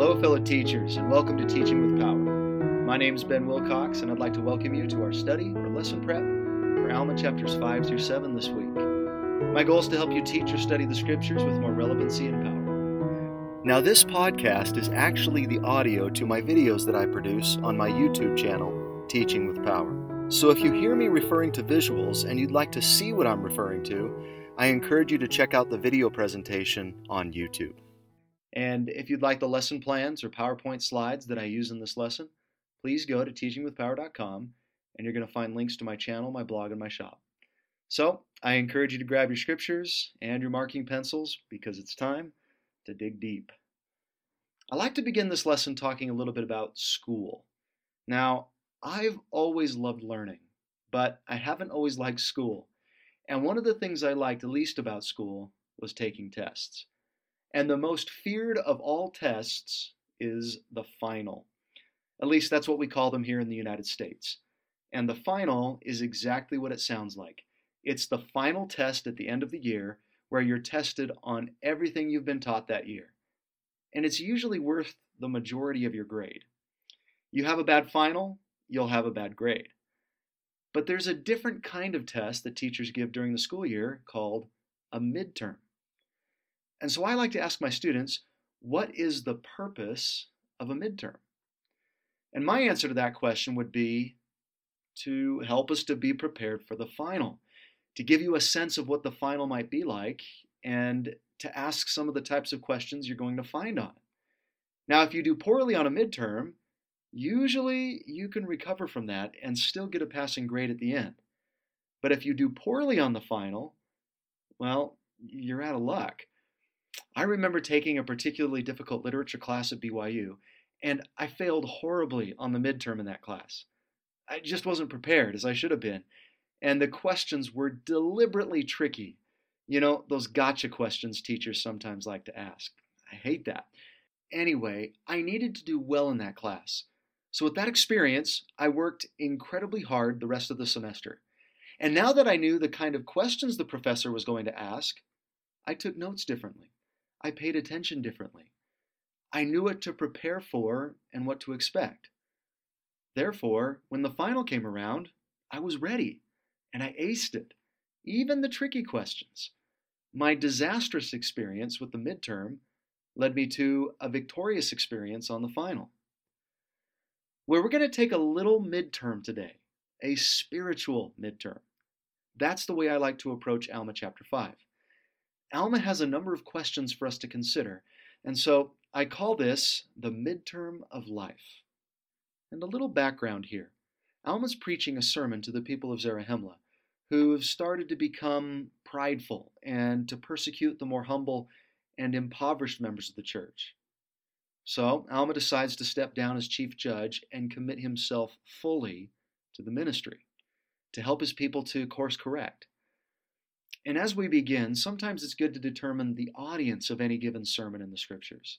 Hello, fellow teachers, and welcome to Teaching with Power. My name is Ben Wilcox, and I'd like to welcome you to our study or lesson prep for Alma chapters 5 through 7 this week. My goal is to help you teach or study the scriptures with more relevancy and power. Now, this podcast is actually the audio to my videos that I produce on my YouTube channel, Teaching with Power. So if you hear me referring to visuals and you'd like to see what I'm referring to, I encourage you to check out the video presentation on YouTube. And if you'd like the lesson plans or PowerPoint slides that I use in this lesson, please go to teachingwithpower.com and you're going to find links to my channel, my blog, and my shop. So I encourage you to grab your scriptures and your marking pencils because it's time to dig deep. I like to begin this lesson talking a little bit about school. Now, I've always loved learning, but I haven't always liked school. And one of the things I liked least about school was taking tests. And the most feared of all tests is the final. At least that's what we call them here in the United States. And the final is exactly what it sounds like. It's the final test at the end of the year where you're tested on everything you've been taught that year. And it's usually worth the majority of your grade. You have a bad final, you'll have a bad grade. But there's a different kind of test that teachers give during the school year called a midterm. And so I like to ask my students, what is the purpose of a midterm? And my answer to that question would be to help us to be prepared for the final, to give you a sense of what the final might be like, and to ask some of the types of questions you're going to find on it. Now, if you do poorly on a midterm, usually you can recover from that and still get a passing grade at the end. But if you do poorly on the final, well, you're out of luck. I remember taking a particularly difficult literature class at BYU, and I failed horribly on the midterm in that class. I just wasn't prepared as I should have been, and the questions were deliberately tricky. You know, those gotcha questions teachers sometimes like to ask. I hate that. Anyway, I needed to do well in that class. So, with that experience, I worked incredibly hard the rest of the semester. And now that I knew the kind of questions the professor was going to ask, I took notes differently. I paid attention differently. I knew what to prepare for and what to expect. Therefore, when the final came around, I was ready and I aced it, even the tricky questions. My disastrous experience with the midterm led me to a victorious experience on the final. Where we're going to take a little midterm today, a spiritual midterm. That's the way I like to approach Alma chapter 5. Alma has a number of questions for us to consider, and so I call this the midterm of life. And a little background here. Alma's preaching a sermon to the people of Zarahemla, who have started to become prideful and to persecute the more humble and impoverished members of the church. So Alma decides to step down as chief judge and commit himself fully to the ministry to help his people to course correct. And as we begin, sometimes it's good to determine the audience of any given sermon in the scriptures.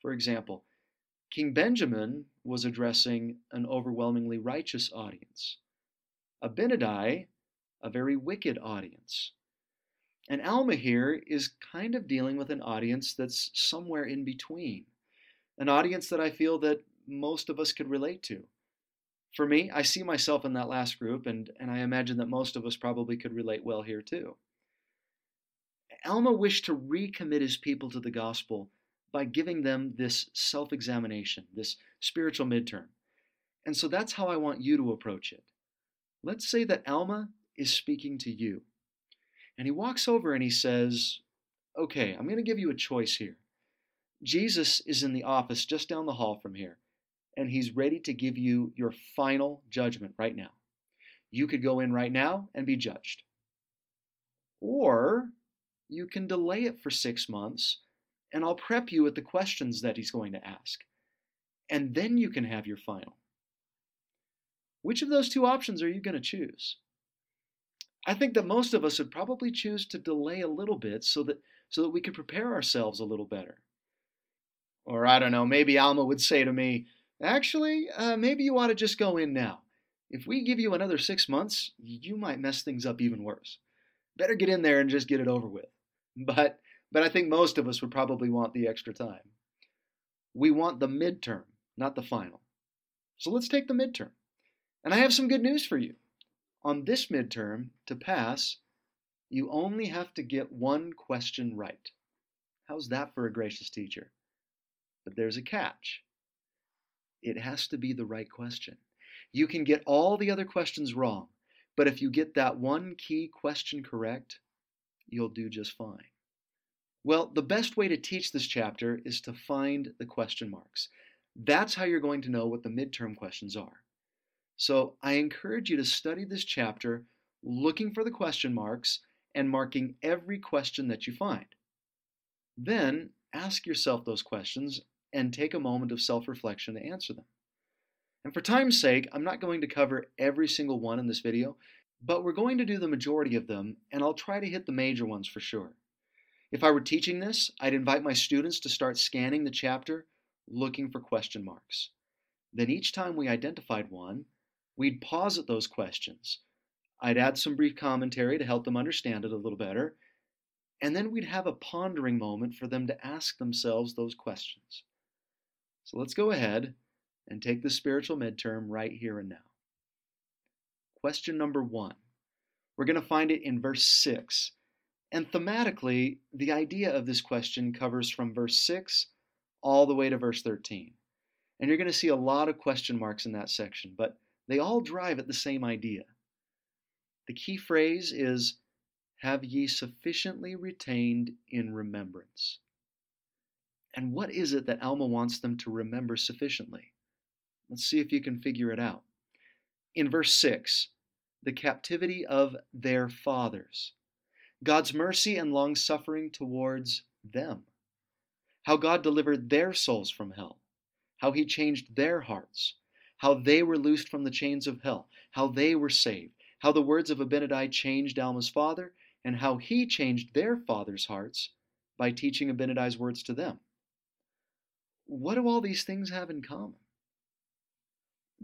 For example, King Benjamin was addressing an overwhelmingly righteous audience, Abinadi, a very wicked audience. And Alma here is kind of dealing with an audience that's somewhere in between, an audience that I feel that most of us could relate to. For me, I see myself in that last group, and, and I imagine that most of us probably could relate well here too. Alma wished to recommit his people to the gospel by giving them this self examination, this spiritual midterm. And so that's how I want you to approach it. Let's say that Alma is speaking to you. And he walks over and he says, Okay, I'm going to give you a choice here. Jesus is in the office just down the hall from here, and he's ready to give you your final judgment right now. You could go in right now and be judged. Or you can delay it for six months, and I'll prep you with the questions that he's going to ask. And then you can have your final. Which of those two options are you going to choose? I think that most of us would probably choose to delay a little bit so that so that we could prepare ourselves a little better. Or I don't know, maybe Alma would say to me, actually, uh, maybe you ought to just go in now. If we give you another six months, you might mess things up even worse. Better get in there and just get it over with. But but I think most of us would probably want the extra time. We want the midterm, not the final. So let's take the midterm. And I have some good news for you. On this midterm, to pass, you only have to get one question right. How's that for a gracious teacher? But there's a catch. It has to be the right question. You can get all the other questions wrong, but if you get that one key question correct, you'll do just fine. Well, the best way to teach this chapter is to find the question marks. That's how you're going to know what the midterm questions are. So I encourage you to study this chapter looking for the question marks and marking every question that you find. Then ask yourself those questions and take a moment of self reflection to answer them. And for time's sake, I'm not going to cover every single one in this video, but we're going to do the majority of them, and I'll try to hit the major ones for sure. If I were teaching this, I'd invite my students to start scanning the chapter looking for question marks. Then each time we identified one, we'd pause at those questions. I'd add some brief commentary to help them understand it a little better, and then we'd have a pondering moment for them to ask themselves those questions. So let's go ahead and take the spiritual midterm right here and now. Question number one. We're going to find it in verse 6. And thematically, the idea of this question covers from verse 6 all the way to verse 13. And you're going to see a lot of question marks in that section, but they all drive at the same idea. The key phrase is, Have ye sufficiently retained in remembrance? And what is it that Alma wants them to remember sufficiently? Let's see if you can figure it out. In verse 6, the captivity of their fathers, God's mercy and long suffering towards them, how God delivered their souls from hell, how he changed their hearts, how they were loosed from the chains of hell, how they were saved, how the words of Abinadi changed Alma's father, and how he changed their father's hearts by teaching Abinadi's words to them. What do all these things have in common?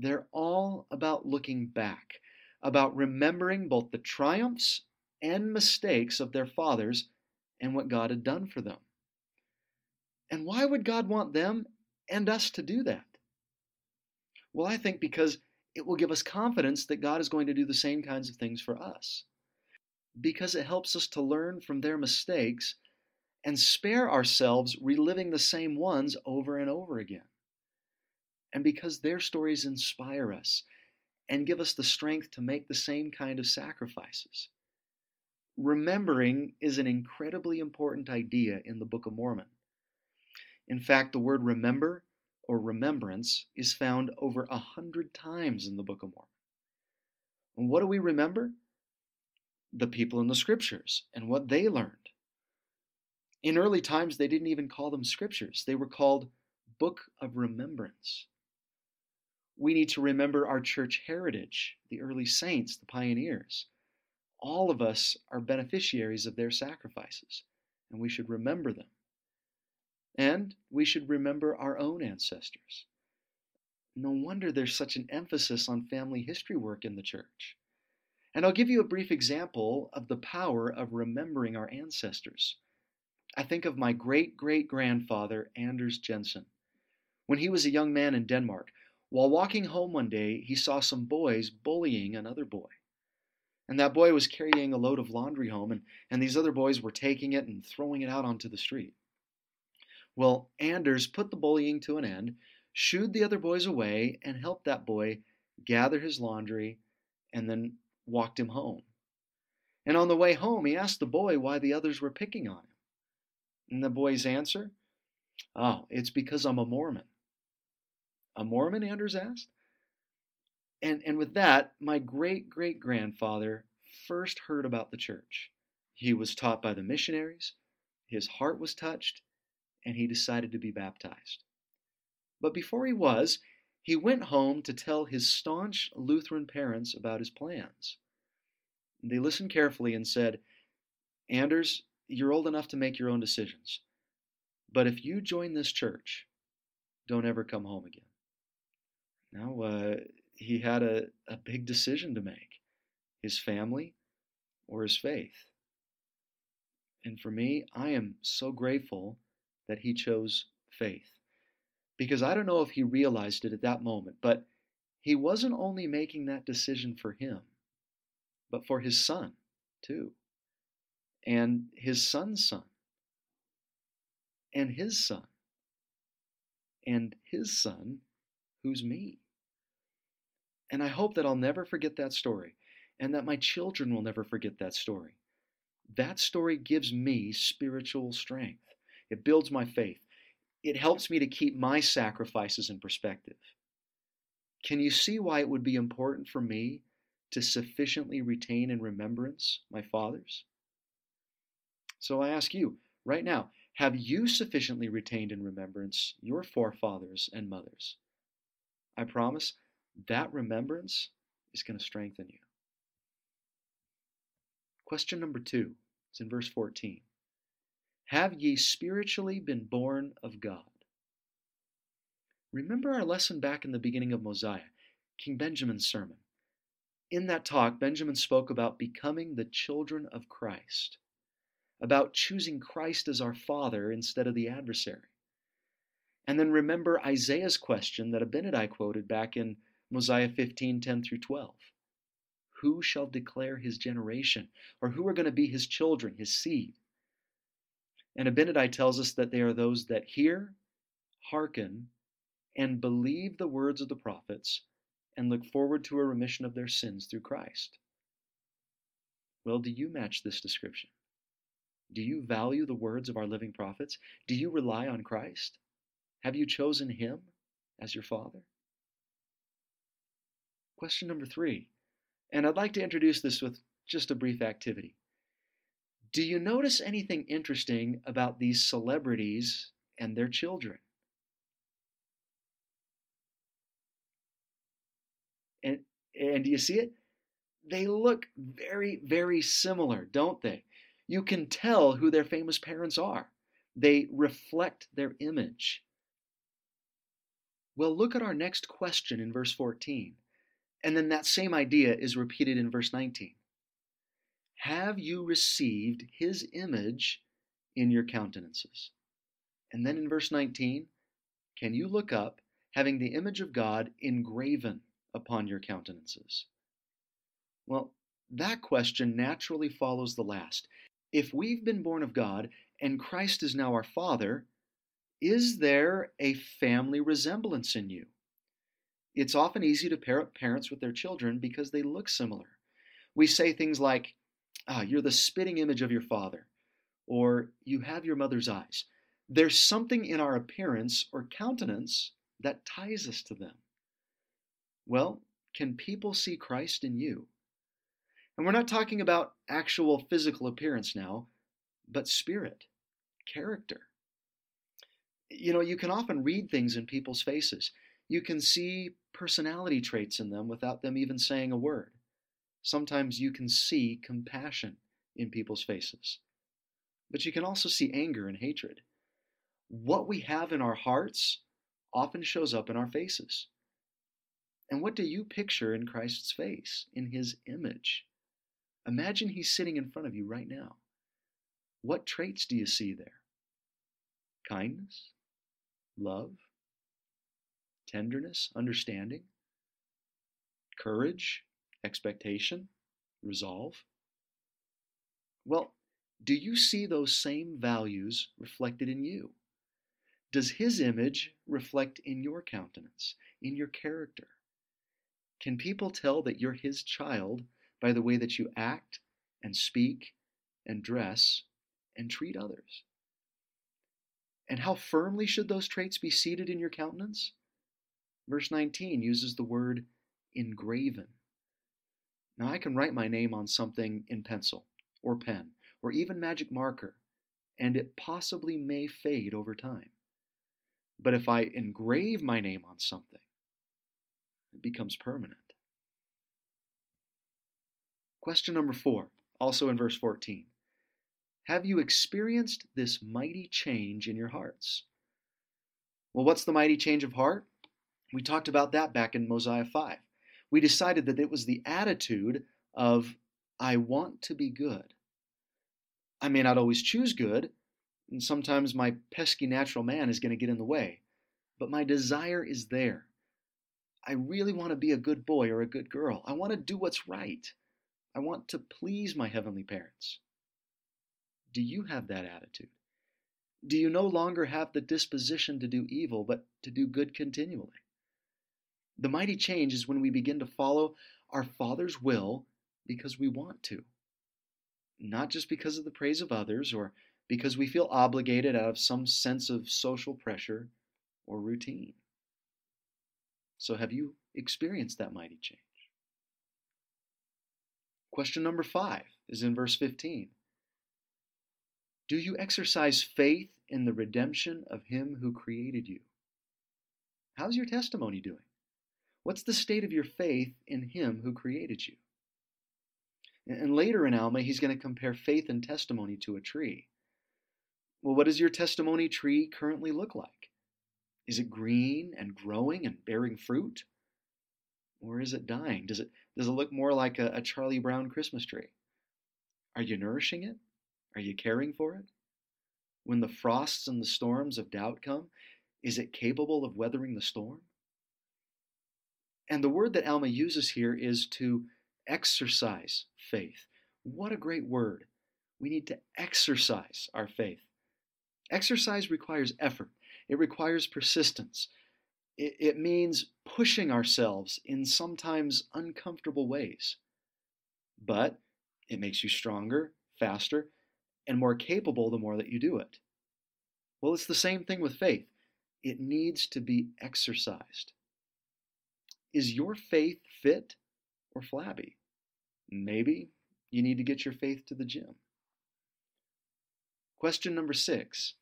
They're all about looking back, about remembering both the triumphs and mistakes of their fathers and what God had done for them. And why would God want them and us to do that? Well, I think because it will give us confidence that God is going to do the same kinds of things for us. Because it helps us to learn from their mistakes and spare ourselves reliving the same ones over and over again and because their stories inspire us and give us the strength to make the same kind of sacrifices. Remembering is an incredibly important idea in the Book of Mormon. In fact, the word remember or remembrance is found over a hundred times in the Book of Mormon. And what do we remember? The people in the scriptures and what they learned. In early times, they didn't even call them scriptures, they were called Book of Remembrance we need to remember our church heritage, the early saints, the pioneers. All of us are beneficiaries of their sacrifices, and we should remember them. And we should remember our own ancestors. No wonder there's such an emphasis on family history work in the church. And I'll give you a brief example of the power of remembering our ancestors. I think of my great great grandfather, Anders Jensen. When he was a young man in Denmark, while walking home one day, he saw some boys bullying another boy. And that boy was carrying a load of laundry home, and, and these other boys were taking it and throwing it out onto the street. Well, Anders put the bullying to an end, shooed the other boys away, and helped that boy gather his laundry and then walked him home. And on the way home, he asked the boy why the others were picking on him. And the boy's answer, Oh, it's because I'm a Mormon. A Mormon? Anders asked. And, and with that, my great great grandfather first heard about the church. He was taught by the missionaries, his heart was touched, and he decided to be baptized. But before he was, he went home to tell his staunch Lutheran parents about his plans. They listened carefully and said, Anders, you're old enough to make your own decisions. But if you join this church, don't ever come home again. Now, uh, he had a, a big decision to make his family or his faith. And for me, I am so grateful that he chose faith. Because I don't know if he realized it at that moment, but he wasn't only making that decision for him, but for his son, too, and his son's son, and his son, and his son, who's me. And I hope that I'll never forget that story, and that my children will never forget that story. That story gives me spiritual strength. It builds my faith. It helps me to keep my sacrifices in perspective. Can you see why it would be important for me to sufficiently retain in remembrance my fathers? So I ask you, right now, have you sufficiently retained in remembrance your forefathers and mothers? I promise that remembrance is going to strengthen you. Question number two, it's in verse 14. Have ye spiritually been born of God? Remember our lesson back in the beginning of Mosiah, King Benjamin's sermon. In that talk, Benjamin spoke about becoming the children of Christ, about choosing Christ as our Father instead of the adversary. And then remember Isaiah's question that Abinadi quoted back in Mosiah 15 10 through 12. Who shall declare his generation? Or who are going to be his children, his seed? And Abinadi tells us that they are those that hear, hearken, and believe the words of the prophets and look forward to a remission of their sins through Christ. Well, do you match this description? Do you value the words of our living prophets? Do you rely on Christ? Have you chosen Him as your Father? Question number three, and I'd like to introduce this with just a brief activity. Do you notice anything interesting about these celebrities and their children? And, and do you see it? They look very, very similar, don't they? You can tell who their famous parents are. They reflect their image. Well, look at our next question in verse 14. And then that same idea is repeated in verse 19. Have you received his image in your countenances? And then in verse 19, can you look up having the image of God engraven upon your countenances? Well, that question naturally follows the last. If we've been born of God and Christ is now our Father, is there a family resemblance in you? It's often easy to pair up parents with their children because they look similar. We say things like, ah, you're the spitting image of your father, or you have your mother's eyes. There's something in our appearance or countenance that ties us to them. Well, can people see Christ in you? And we're not talking about actual physical appearance now, but spirit, character. You know, you can often read things in people's faces. You can see personality traits in them without them even saying a word. Sometimes you can see compassion in people's faces, but you can also see anger and hatred. What we have in our hearts often shows up in our faces. And what do you picture in Christ's face, in his image? Imagine he's sitting in front of you right now. What traits do you see there? Kindness? Love? Tenderness? Understanding? Courage? Expectation? Resolve? Well, do you see those same values reflected in you? Does his image reflect in your countenance, in your character? Can people tell that you're His child by the way that you act and speak and dress and treat others? And how firmly should those traits be seated in your countenance? Verse 19 uses the word engraven. Now, I can write my name on something in pencil or pen or even magic marker, and it possibly may fade over time. But if I engrave my name on something, it becomes permanent. Question number four, also in verse 14. Have you experienced this mighty change in your hearts? Well, what's the mighty change of heart? We talked about that back in Mosiah 5. We decided that it was the attitude of, I want to be good. I may not always choose good, and sometimes my pesky natural man is going to get in the way. but my desire is there. I really want to be a good boy or a good girl. I want to do what's right. I want to please my heavenly parents. Do you have that attitude? Do you no longer have the disposition to do evil, but to do good continually? The mighty change is when we begin to follow our Father's will because we want to, not just because of the praise of others or because we feel obligated out of some sense of social pressure or routine. So, have you experienced that mighty change? Question number five is in verse 15. Do you exercise faith in the redemption of Him who created you? How's your testimony doing? What's the state of your faith in Him who created you? And later in Alma, he's going to compare faith and testimony to a tree. Well, what does your testimony tree currently look like? Is it green and growing and bearing fruit? Or is it dying? Does it, does it look more like a, a Charlie Brown Christmas tree? Are you nourishing it? Are you caring for it? When the frosts and the storms of doubt come, is it capable of weathering the storm? And the word that Alma uses here is to exercise faith. What a great word. We need to exercise our faith. Exercise requires effort, it requires persistence. It, it means pushing ourselves in sometimes uncomfortable ways. But it makes you stronger, faster, and more capable the more that you do it. Well, it's the same thing with faith. It needs to be exercised. Is your faith fit or flabby? Maybe you need to get your faith to the gym. Question number six.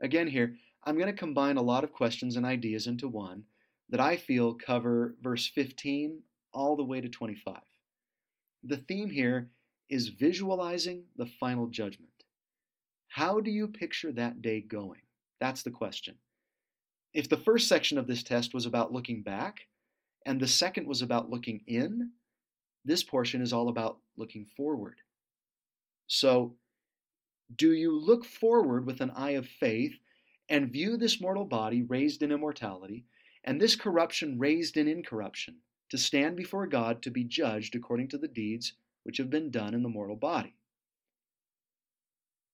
Again, here, I'm going to combine a lot of questions and ideas into one that I feel cover verse 15 all the way to 25. The theme here is visualizing the final judgment. How do you picture that day going? That's the question. If the first section of this test was about looking back, and the second was about looking in, this portion is all about looking forward. So, do you look forward with an eye of faith and view this mortal body raised in immortality and this corruption raised in incorruption to stand before God to be judged according to the deeds which have been done in the mortal body?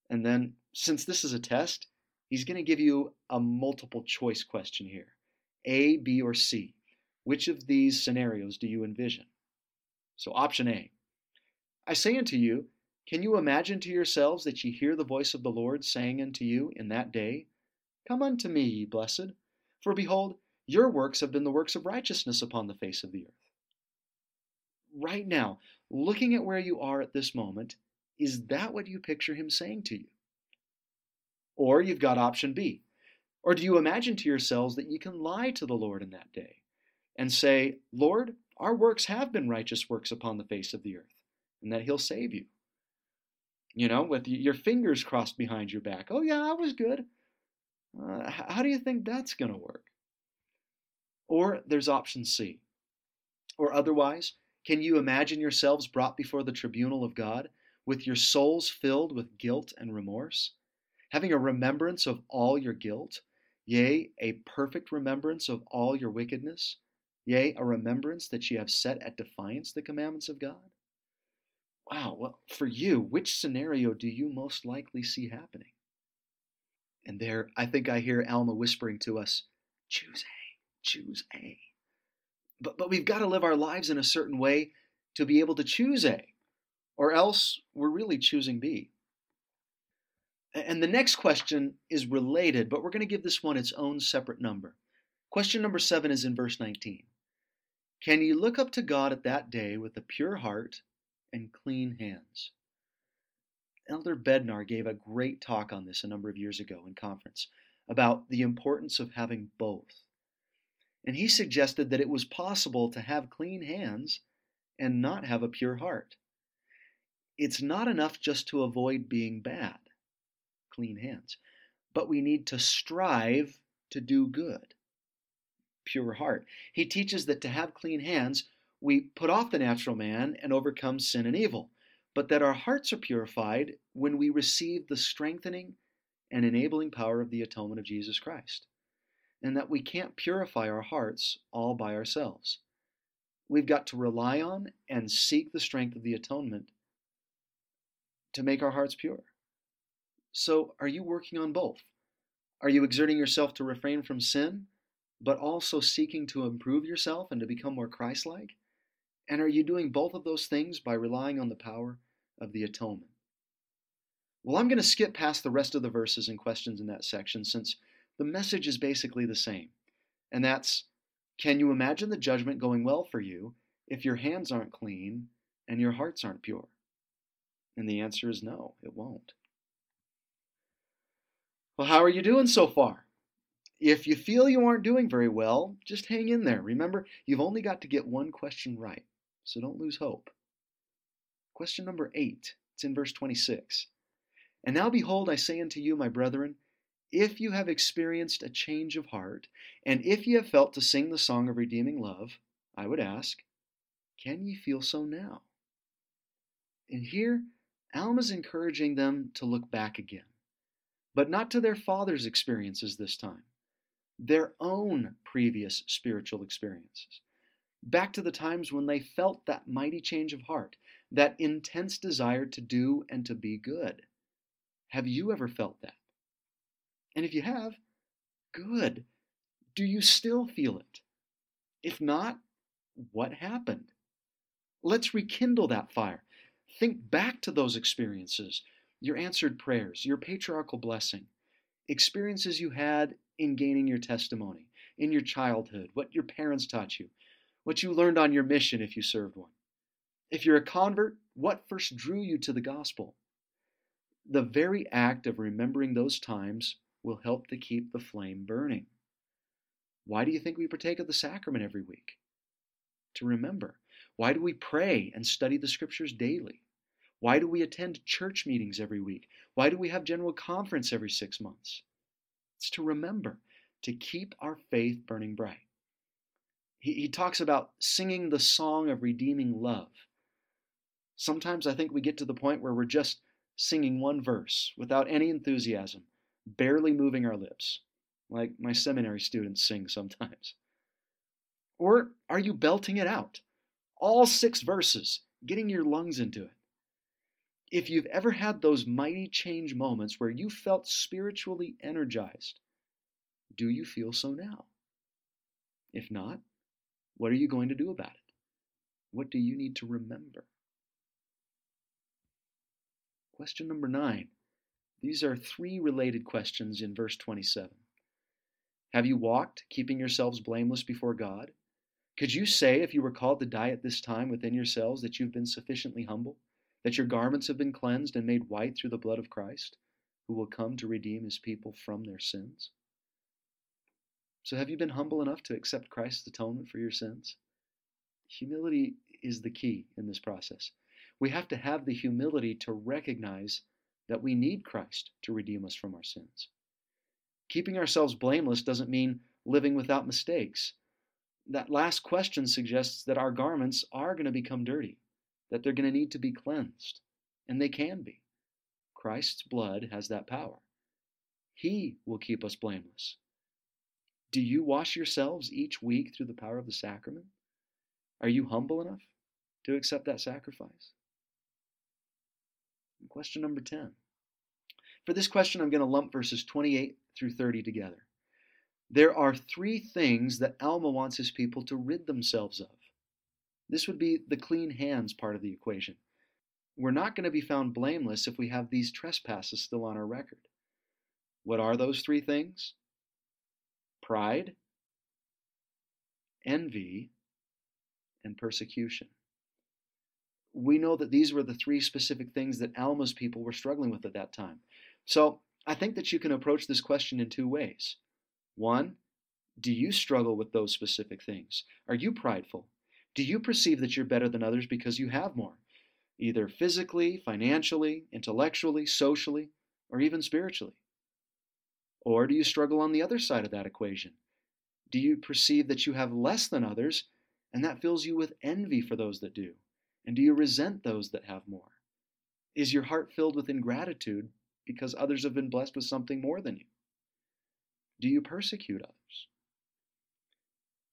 And then, since this is a test, he's going to give you a multiple choice question here A, B, or C. Which of these scenarios do you envision? So, option A I say unto you, can you imagine to yourselves that ye hear the voice of the Lord saying unto you in that day, Come unto me, ye blessed, for behold, your works have been the works of righteousness upon the face of the earth. Right now, looking at where you are at this moment, is that what you picture him saying to you? Or you've got option B. Or do you imagine to yourselves that you can lie to the Lord in that day and say, Lord, our works have been righteous works upon the face of the earth, and that he'll save you? You know, with your fingers crossed behind your back. Oh, yeah, I was good. Uh, how do you think that's going to work? Or there's option C. Or otherwise, can you imagine yourselves brought before the tribunal of God with your souls filled with guilt and remorse, having a remembrance of all your guilt, yea, a perfect remembrance of all your wickedness, yea, a remembrance that ye have set at defiance the commandments of God? Wow, well, for you, which scenario do you most likely see happening? And there, I think I hear Alma whispering to us, choose A, choose A. But, but we've got to live our lives in a certain way to be able to choose A, or else we're really choosing B. And the next question is related, but we're going to give this one its own separate number. Question number seven is in verse 19. Can you look up to God at that day with a pure heart and clean hands? Elder Bednar gave a great talk on this a number of years ago in conference about the importance of having both. And he suggested that it was possible to have clean hands and not have a pure heart. It's not enough just to avoid being bad, clean hands, but we need to strive to do good, pure heart. He teaches that to have clean hands, we put off the natural man and overcome sin and evil but that our hearts are purified when we receive the strengthening and enabling power of the atonement of Jesus Christ. and that we can't purify our hearts all by ourselves. We've got to rely on and seek the strength of the atonement to make our hearts pure. So, are you working on both? Are you exerting yourself to refrain from sin, but also seeking to improve yourself and to become more Christ like? And are you doing both of those things by relying on the power of the atonement? Well, I'm going to skip past the rest of the verses and questions in that section since the message is basically the same. And that's can you imagine the judgment going well for you if your hands aren't clean and your hearts aren't pure? And the answer is no, it won't. Well, how are you doing so far? If you feel you aren't doing very well, just hang in there. Remember, you've only got to get one question right, so don't lose hope. Question number eight, it's in verse 26. And now behold, I say unto you, my brethren, if you have experienced a change of heart, and if ye have felt to sing the song of redeeming love, I would ask, can ye feel so now? And here, Alma's encouraging them to look back again, but not to their father's experiences this time, their own previous spiritual experiences. Back to the times when they felt that mighty change of heart, that intense desire to do and to be good. Have you ever felt that? And if you have, good. Do you still feel it? If not, what happened? Let's rekindle that fire. Think back to those experiences, your answered prayers, your patriarchal blessing, experiences you had in gaining your testimony, in your childhood, what your parents taught you, what you learned on your mission if you served one. If you're a convert, what first drew you to the gospel? The very act of remembering those times will help to keep the flame burning. Why do you think we partake of the sacrament every week? To remember. Why do we pray and study the scriptures daily? Why do we attend church meetings every week? Why do we have general conference every six months? It's to remember, to keep our faith burning bright. He, he talks about singing the song of redeeming love. Sometimes I think we get to the point where we're just singing one verse without any enthusiasm, barely moving our lips, like my seminary students sing sometimes? Or are you belting it out? All six verses, getting your lungs into it. If you've ever had those mighty change moments where you felt spiritually energized, do you feel so now? If not, what are you going to do about it? What do you need to remember? Question number nine these are three related questions in verse 27. Have you walked, keeping yourselves blameless before God? Could you say, if you were called to die at this time within yourselves, that you've been sufficiently humble, that your garments have been cleansed and made white through the blood of Christ, who will come to redeem his people from their sins? So, have you been humble enough to accept Christ's atonement for your sins? Humility is the key in this process. We have to have the humility to recognize that we need Christ to redeem us from our sins. Keeping ourselves blameless doesn't mean living without mistakes. That last question suggests that our garments are going to become dirty, that they're going to need to be cleansed, and they can be. Christ's blood has that power. He will keep us blameless. Do you wash yourselves each week through the power of the sacrament? Are you humble enough to accept that sacrifice? Question number 10. For this question, I'm going to lump verses 28 through 30 together. There are three things that Alma wants his people to rid themselves of. This would be the clean hands part of the equation. We're not going to be found blameless if we have these trespasses still on our record. What are those three things? Pride, envy, and persecution we know that these were the three specific things that Alma's people were struggling with at that time. So I think that you can approach this question in two ways. One, do you struggle with those specific things? Are you prideful? Do you perceive that you're better than others because you have more, either physically, financially, intellectually, socially, or even spiritually? Or do you struggle on the other side of that equation? Do you perceive that you have less than others, and that fills you with envy for those that do? And do you resent those that have more? Is your heart filled with ingratitude because others have been blessed with something more than you? Do you persecute others?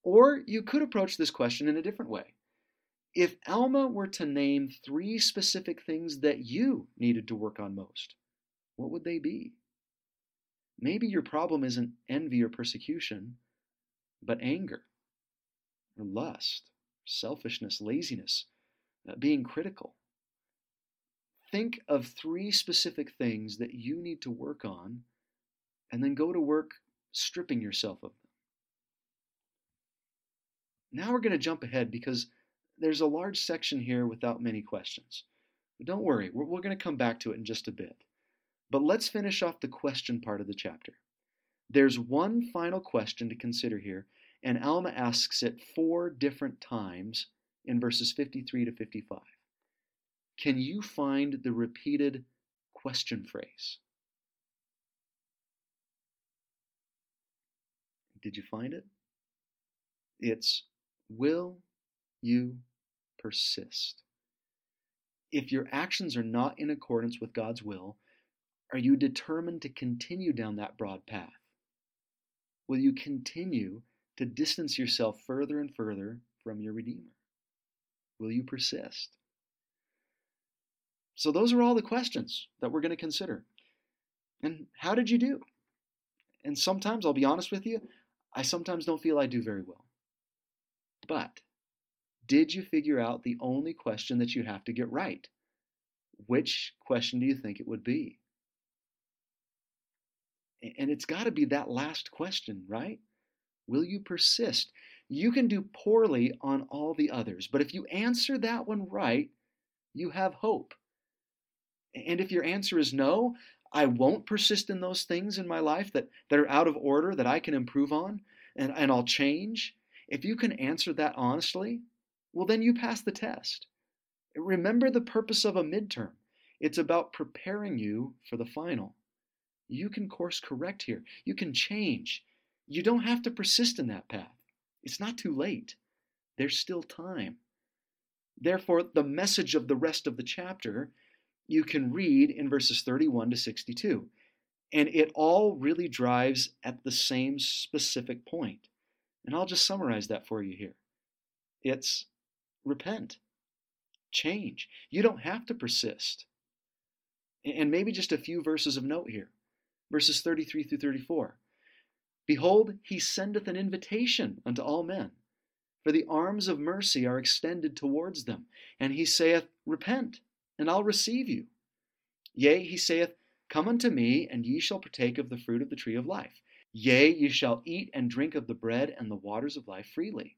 Or you could approach this question in a different way. If Alma were to name three specific things that you needed to work on most, what would they be? Maybe your problem isn't envy or persecution, but anger or lust, selfishness, laziness, uh, being critical. Think of three specific things that you need to work on and then go to work stripping yourself of them. Now we're going to jump ahead because there's a large section here without many questions. But don't worry, we're, we're going to come back to it in just a bit. But let's finish off the question part of the chapter. There's one final question to consider here, and Alma asks it four different times in verses 53 to 55. Can you find the repeated question phrase? Did you find it? It's will you persist? If your actions are not in accordance with God's will, are you determined to continue down that broad path? Will you continue to distance yourself further and further from your Redeemer? Will you persist? So, those are all the questions that we're going to consider. And how did you do? And sometimes, I'll be honest with you, I sometimes don't feel I do very well. But did you figure out the only question that you have to get right? Which question do you think it would be? And it's got to be that last question, right? Will you persist? You can do poorly on all the others, but if you answer that one right, you have hope. And if your answer is no, I won't persist in those things in my life that, that are out of order that I can improve on and, and I'll change. If you can answer that honestly, well, then you pass the test. Remember the purpose of a midterm it's about preparing you for the final. You can course correct here, you can change. You don't have to persist in that path. It's not too late, there's still time. Therefore, the message of the rest of the chapter you can read in verses 31 to 62. And it all really drives at the same specific point. And I'll just summarize that for you here. It's repent, change. You don't have to persist. And maybe just a few verses of note here verses 33 through 34. Behold, he sendeth an invitation unto all men, for the arms of mercy are extended towards them. And he saith, Repent, and I'll receive you. Yea, he saith, Come unto me, and ye shall partake of the fruit of the tree of life. Yea, ye shall eat and drink of the bread and the waters of life freely.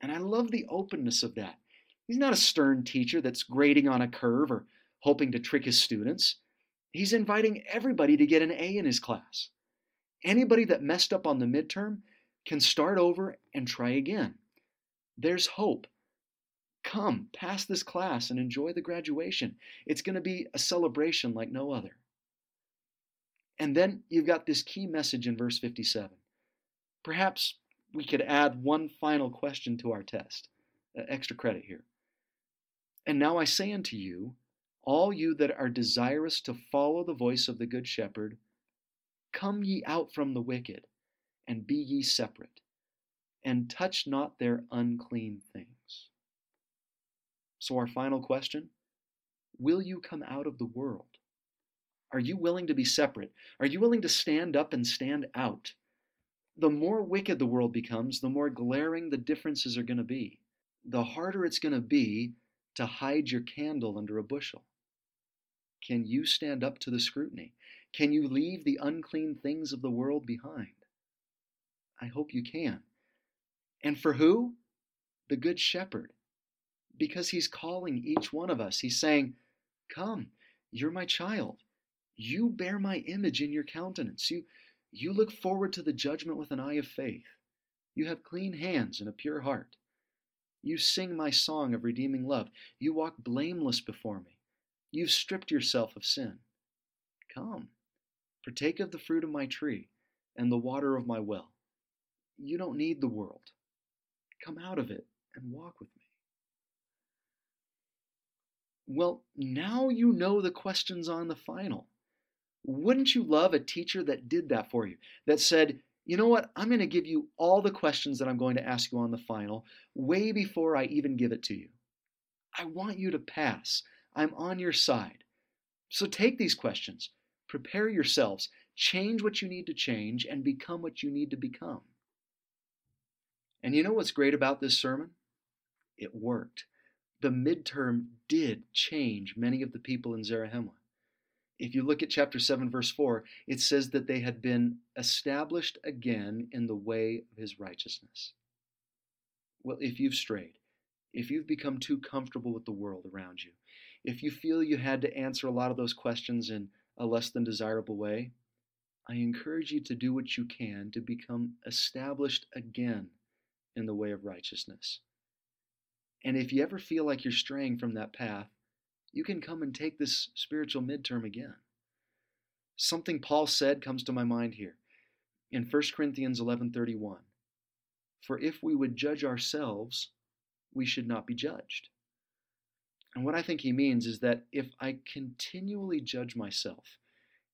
And I love the openness of that. He's not a stern teacher that's grading on a curve or hoping to trick his students. He's inviting everybody to get an A in his class. Anybody that messed up on the midterm can start over and try again. There's hope. Come, pass this class and enjoy the graduation. It's going to be a celebration like no other. And then you've got this key message in verse 57. Perhaps we could add one final question to our test. Uh, extra credit here. And now I say unto you, all you that are desirous to follow the voice of the Good Shepherd, come ye out from the wicked, and be ye separate, and touch not their unclean things. So, our final question Will you come out of the world? Are you willing to be separate? Are you willing to stand up and stand out? The more wicked the world becomes, the more glaring the differences are going to be. The harder it's going to be to hide your candle under a bushel. Can you stand up to the scrutiny? Can you leave the unclean things of the world behind? I hope you can. And for who? The Good Shepherd. Because he's calling each one of us. He's saying, Come, you're my child. You bear my image in your countenance. You, you look forward to the judgment with an eye of faith. You have clean hands and a pure heart. You sing my song of redeeming love. You walk blameless before me. You've stripped yourself of sin. Come, partake of the fruit of my tree and the water of my well. You don't need the world. Come out of it and walk with me. Well, now you know the questions on the final. Wouldn't you love a teacher that did that for you? That said, you know what? I'm going to give you all the questions that I'm going to ask you on the final way before I even give it to you. I want you to pass. I'm on your side. So take these questions, prepare yourselves, change what you need to change, and become what you need to become. And you know what's great about this sermon? It worked. The midterm did change many of the people in Zarahemla. If you look at chapter 7, verse 4, it says that they had been established again in the way of his righteousness. Well, if you've strayed, if you've become too comfortable with the world around you, if you feel you had to answer a lot of those questions in a less than desirable way, I encourage you to do what you can to become established again in the way of righteousness. And if you ever feel like you're straying from that path, you can come and take this spiritual midterm again. Something Paul said comes to my mind here in 1 Corinthians 11:31. For if we would judge ourselves, we should not be judged. And what I think he means is that if I continually judge myself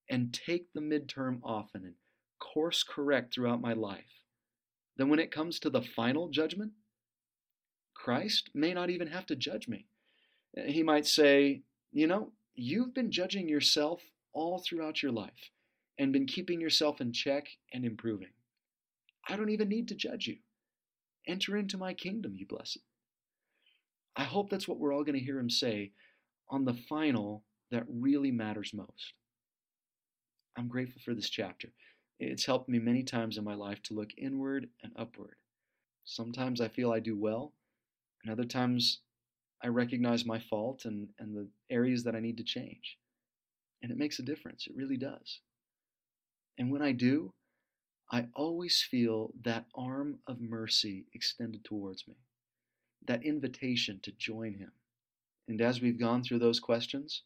and take the midterm often and course correct throughout my life, then when it comes to the final judgment, Christ may not even have to judge me. Uh, he might say, You know, you've been judging yourself all throughout your life and been keeping yourself in check and improving. I don't even need to judge you. Enter into my kingdom, you blessed. I hope that's what we're all going to hear him say on the final that really matters most. I'm grateful for this chapter. It's helped me many times in my life to look inward and upward. Sometimes I feel I do well, and other times I recognize my fault and, and the areas that I need to change. And it makes a difference. It really does. And when I do, I always feel that arm of mercy extended towards me, that invitation to join Him. And as we've gone through those questions,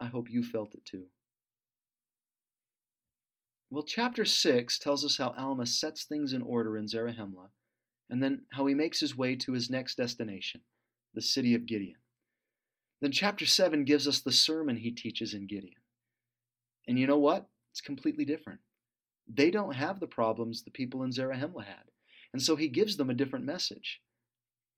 I hope you felt it too. Well, chapter 6 tells us how Alma sets things in order in Zarahemla, and then how he makes his way to his next destination, the city of Gideon. Then chapter 7 gives us the sermon he teaches in Gideon. And you know what? It's completely different. They don't have the problems the people in Zarahemla had. And so he gives them a different message.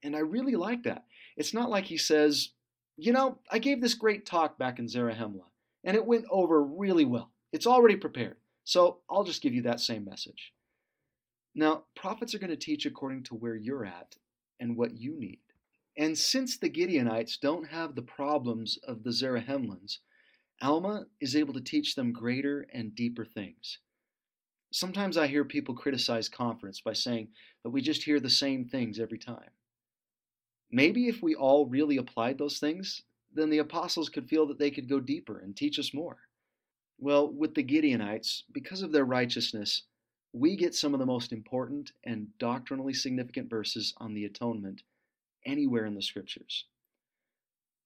And I really like that. It's not like he says, you know, I gave this great talk back in Zarahemla, and it went over really well. It's already prepared. So I'll just give you that same message. Now, prophets are going to teach according to where you're at and what you need. And since the Gideonites don't have the problems of the Zarahemlans, Alma is able to teach them greater and deeper things. Sometimes I hear people criticize conference by saying that we just hear the same things every time. Maybe if we all really applied those things, then the apostles could feel that they could go deeper and teach us more. Well, with the Gideonites, because of their righteousness, we get some of the most important and doctrinally significant verses on the atonement anywhere in the scriptures.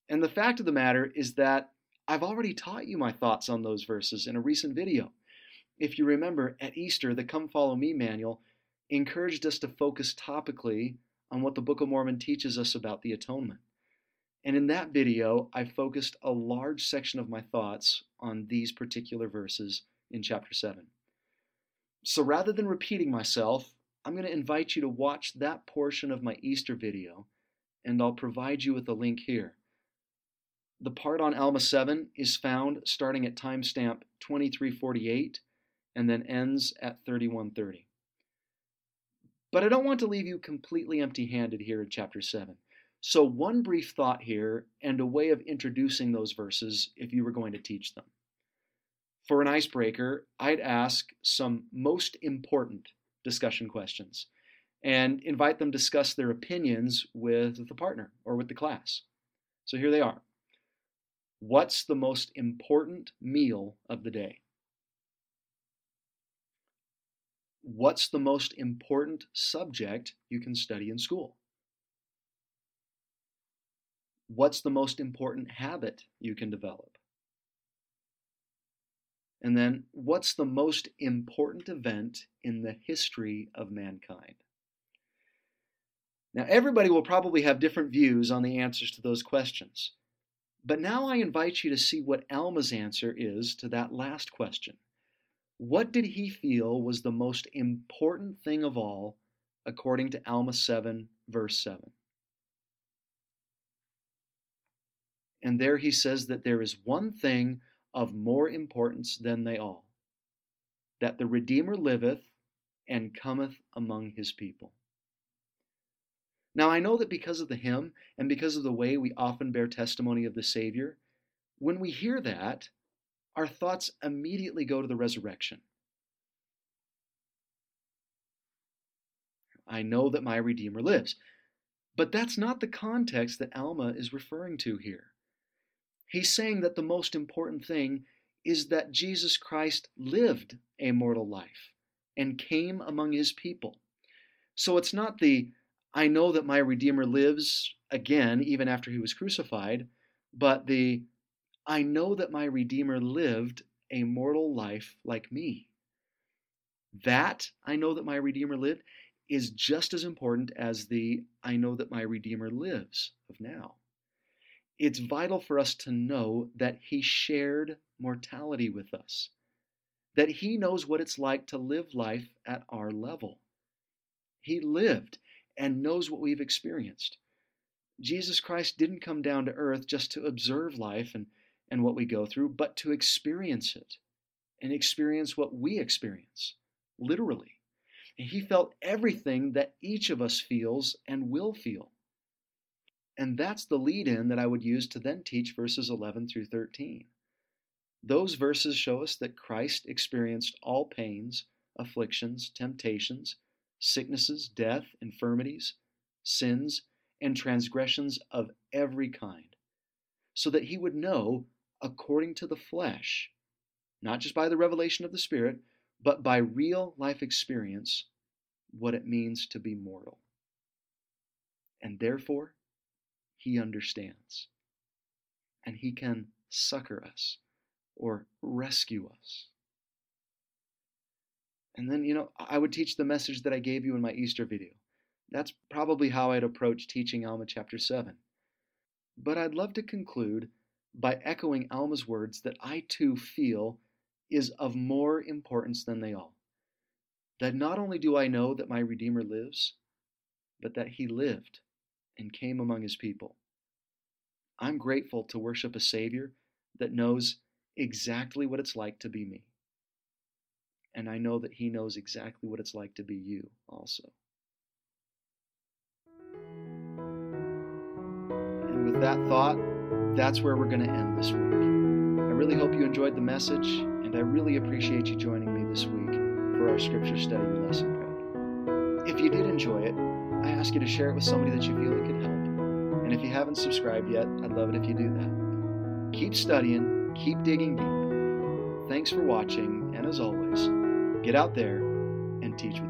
And the fact of the matter is that I've already taught you my thoughts on those verses in a recent video. If you remember, at Easter, the Come Follow Me manual encouraged us to focus topically on what the Book of Mormon teaches us about the atonement. And in that video, I focused a large section of my thoughts on these particular verses in chapter 7. So rather than repeating myself, I'm going to invite you to watch that portion of my Easter video and I'll provide you with a link here. The part on Alma 7 is found starting at timestamp 2348 and then ends at 3130. But I don't want to leave you completely empty handed here in chapter 7. So, one brief thought here and a way of introducing those verses if you were going to teach them. For an icebreaker, I'd ask some most important discussion questions and invite them to discuss their opinions with the partner or with the class. So here they are. What's the most important meal of the day? What's the most important subject you can study in school? What's the most important habit you can develop? And then, what's the most important event in the history of mankind? Now, everybody will probably have different views on the answers to those questions. But now I invite you to see what Alma's answer is to that last question. What did he feel was the most important thing of all, according to Alma 7, verse 7? And there he says that there is one thing of more importance than they all that the Redeemer liveth and cometh among his people. Now, I know that because of the hymn and because of the way we often bear testimony of the Savior, when we hear that, our thoughts immediately go to the resurrection. I know that my Redeemer lives. But that's not the context that Alma is referring to here. He's saying that the most important thing is that Jesus Christ lived a mortal life and came among his people. So it's not the I know that my Redeemer lives again, even after he was crucified, but the I know that my Redeemer lived a mortal life like me. That I know that my Redeemer lived is just as important as the I know that my Redeemer lives of now it's vital for us to know that he shared mortality with us, that he knows what it's like to live life at our level. He lived and knows what we've experienced. Jesus Christ didn't come down to earth just to observe life and, and what we go through, but to experience it and experience what we experience, literally. And he felt everything that each of us feels and will feel. And that's the lead in that I would use to then teach verses 11 through 13. Those verses show us that Christ experienced all pains, afflictions, temptations, sicknesses, death, infirmities, sins, and transgressions of every kind, so that he would know, according to the flesh, not just by the revelation of the Spirit, but by real life experience, what it means to be mortal. And therefore, he understands. And He can succor us or rescue us. And then, you know, I would teach the message that I gave you in my Easter video. That's probably how I'd approach teaching Alma chapter 7. But I'd love to conclude by echoing Alma's words that I too feel is of more importance than they all. That not only do I know that my Redeemer lives, but that he lived and came among his people. I'm grateful to worship a Savior that knows exactly what it's like to be me. And I know that He knows exactly what it's like to be you also. And with that thought, that's where we're going to end this week. I really hope you enjoyed the message, and I really appreciate you joining me this week for our scripture study lesson. If you did enjoy it, I ask you to share it with somebody that you feel it could help. And if you haven't subscribed yet, I'd love it if you do that. Keep studying, keep digging deep. Thanks for watching, and as always, get out there and teach with